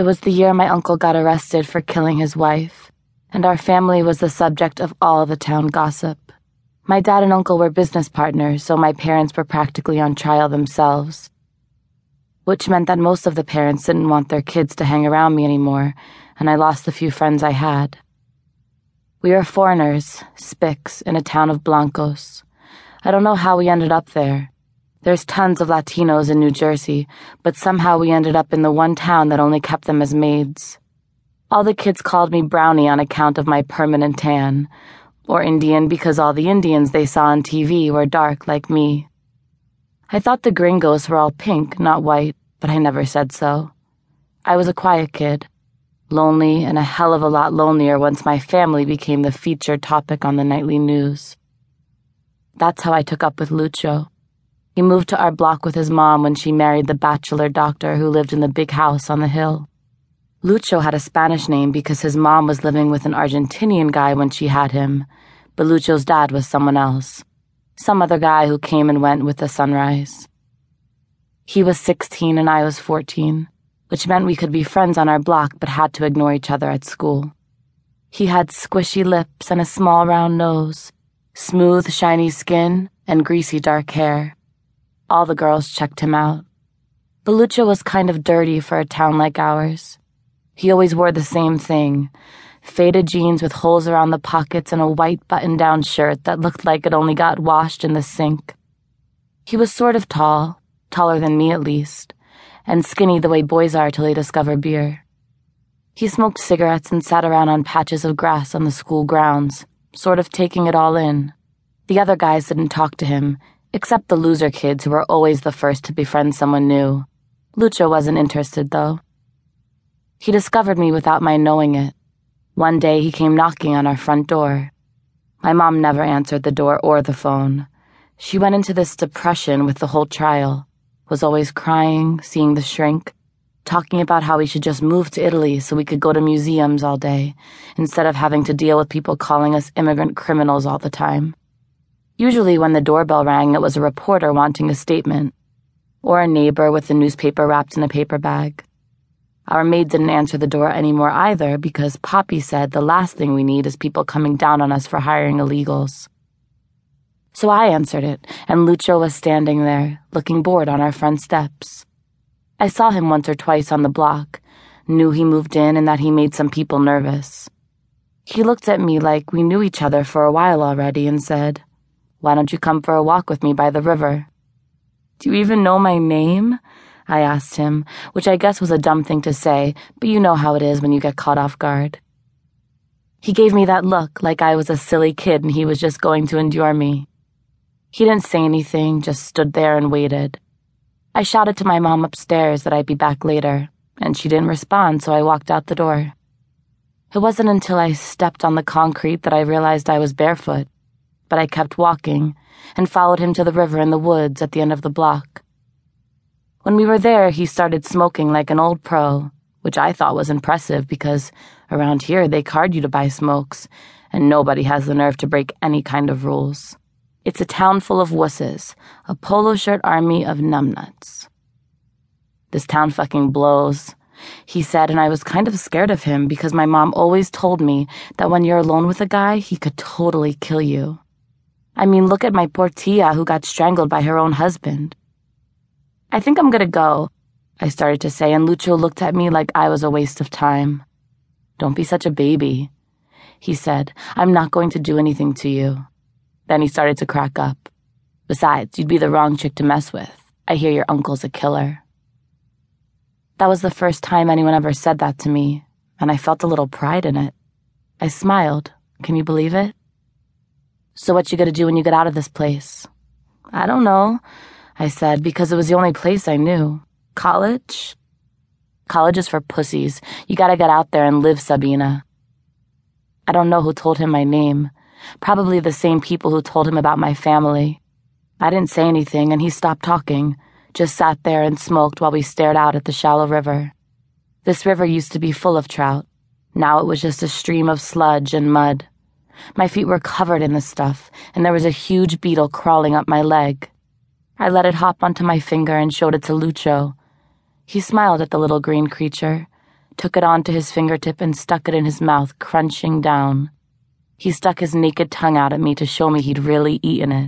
It was the year my uncle got arrested for killing his wife, and our family was the subject of all the town gossip. My dad and uncle were business partners, so my parents were practically on trial themselves. Which meant that most of the parents didn't want their kids to hang around me anymore, and I lost the few friends I had. We were foreigners, spics, in a town of Blancos. I don't know how we ended up there. There's tons of Latinos in New Jersey, but somehow we ended up in the one town that only kept them as maids. All the kids called me Brownie on account of my permanent tan, or Indian because all the Indians they saw on TV were dark like me. I thought the gringos were all pink, not white, but I never said so. I was a quiet kid lonely and a hell of a lot lonelier once my family became the featured topic on the nightly news. That's how I took up with Lucho. He moved to our block with his mom when she married the bachelor doctor who lived in the big house on the hill. Lucho had a Spanish name because his mom was living with an Argentinian guy when she had him, but Lucho's dad was someone else. Some other guy who came and went with the sunrise. He was 16 and I was 14 which meant we could be friends on our block but had to ignore each other at school. He had squishy lips and a small round nose, smooth, shiny skin, and greasy dark hair. All the girls checked him out. Belucha was kind of dirty for a town like ours. He always wore the same thing faded jeans with holes around the pockets and a white button down shirt that looked like it only got washed in the sink. He was sort of tall, taller than me at least and skinny the way boys are till they discover beer. He smoked cigarettes and sat around on patches of grass on the school grounds, sort of taking it all in. The other guys didn't talk to him, except the loser kids who were always the first to befriend someone new. Lucho wasn't interested, though. He discovered me without my knowing it. One day he came knocking on our front door. My mom never answered the door or the phone. She went into this depression with the whole trial was always crying, seeing the shrink, talking about how we should just move to Italy so we could go to museums all day, instead of having to deal with people calling us immigrant criminals all the time. Usually, when the doorbell rang, it was a reporter wanting a statement, or a neighbor with the newspaper wrapped in a paper bag. Our maid didn't answer the door anymore either because Papi said the last thing we need is people coming down on us for hiring illegals. So I answered it, and Lucho was standing there, looking bored on our front steps. I saw him once or twice on the block, knew he moved in and that he made some people nervous. He looked at me like we knew each other for a while already and said, Why don't you come for a walk with me by the river? Do you even know my name? I asked him, which I guess was a dumb thing to say, but you know how it is when you get caught off guard. He gave me that look like I was a silly kid and he was just going to endure me. He didn't say anything, just stood there and waited. I shouted to my mom upstairs that I'd be back later, and she didn't respond, so I walked out the door. It wasn't until I stepped on the concrete that I realized I was barefoot, but I kept walking and followed him to the river in the woods at the end of the block. When we were there, he started smoking like an old pro, which I thought was impressive because around here they card you to buy smokes, and nobody has the nerve to break any kind of rules. It's a town full of wusses, a polo shirt army of numbnuts. This town fucking blows, he said, and I was kind of scared of him because my mom always told me that when you're alone with a guy, he could totally kill you. I mean, look at my poor Tia who got strangled by her own husband. I think I'm gonna go, I started to say, and Lucho looked at me like I was a waste of time. Don't be such a baby, he said. I'm not going to do anything to you. Then he started to crack up. Besides, you'd be the wrong chick to mess with. I hear your uncle's a killer. That was the first time anyone ever said that to me, and I felt a little pride in it. I smiled. Can you believe it? So what you gonna do when you get out of this place? I don't know, I said, because it was the only place I knew. College? College is for pussies. You gotta get out there and live, Sabina. I don't know who told him my name, Probably the same people who told him about my family. I didn't say anything, and he stopped talking, just sat there and smoked while we stared out at the shallow river. This river used to be full of trout. Now it was just a stream of sludge and mud. My feet were covered in the stuff, and there was a huge beetle crawling up my leg. I let it hop onto my finger and showed it to Lucho. He smiled at the little green creature, took it onto his fingertip, and stuck it in his mouth, crunching down. He stuck his naked tongue out at me to show me he'd really eaten it.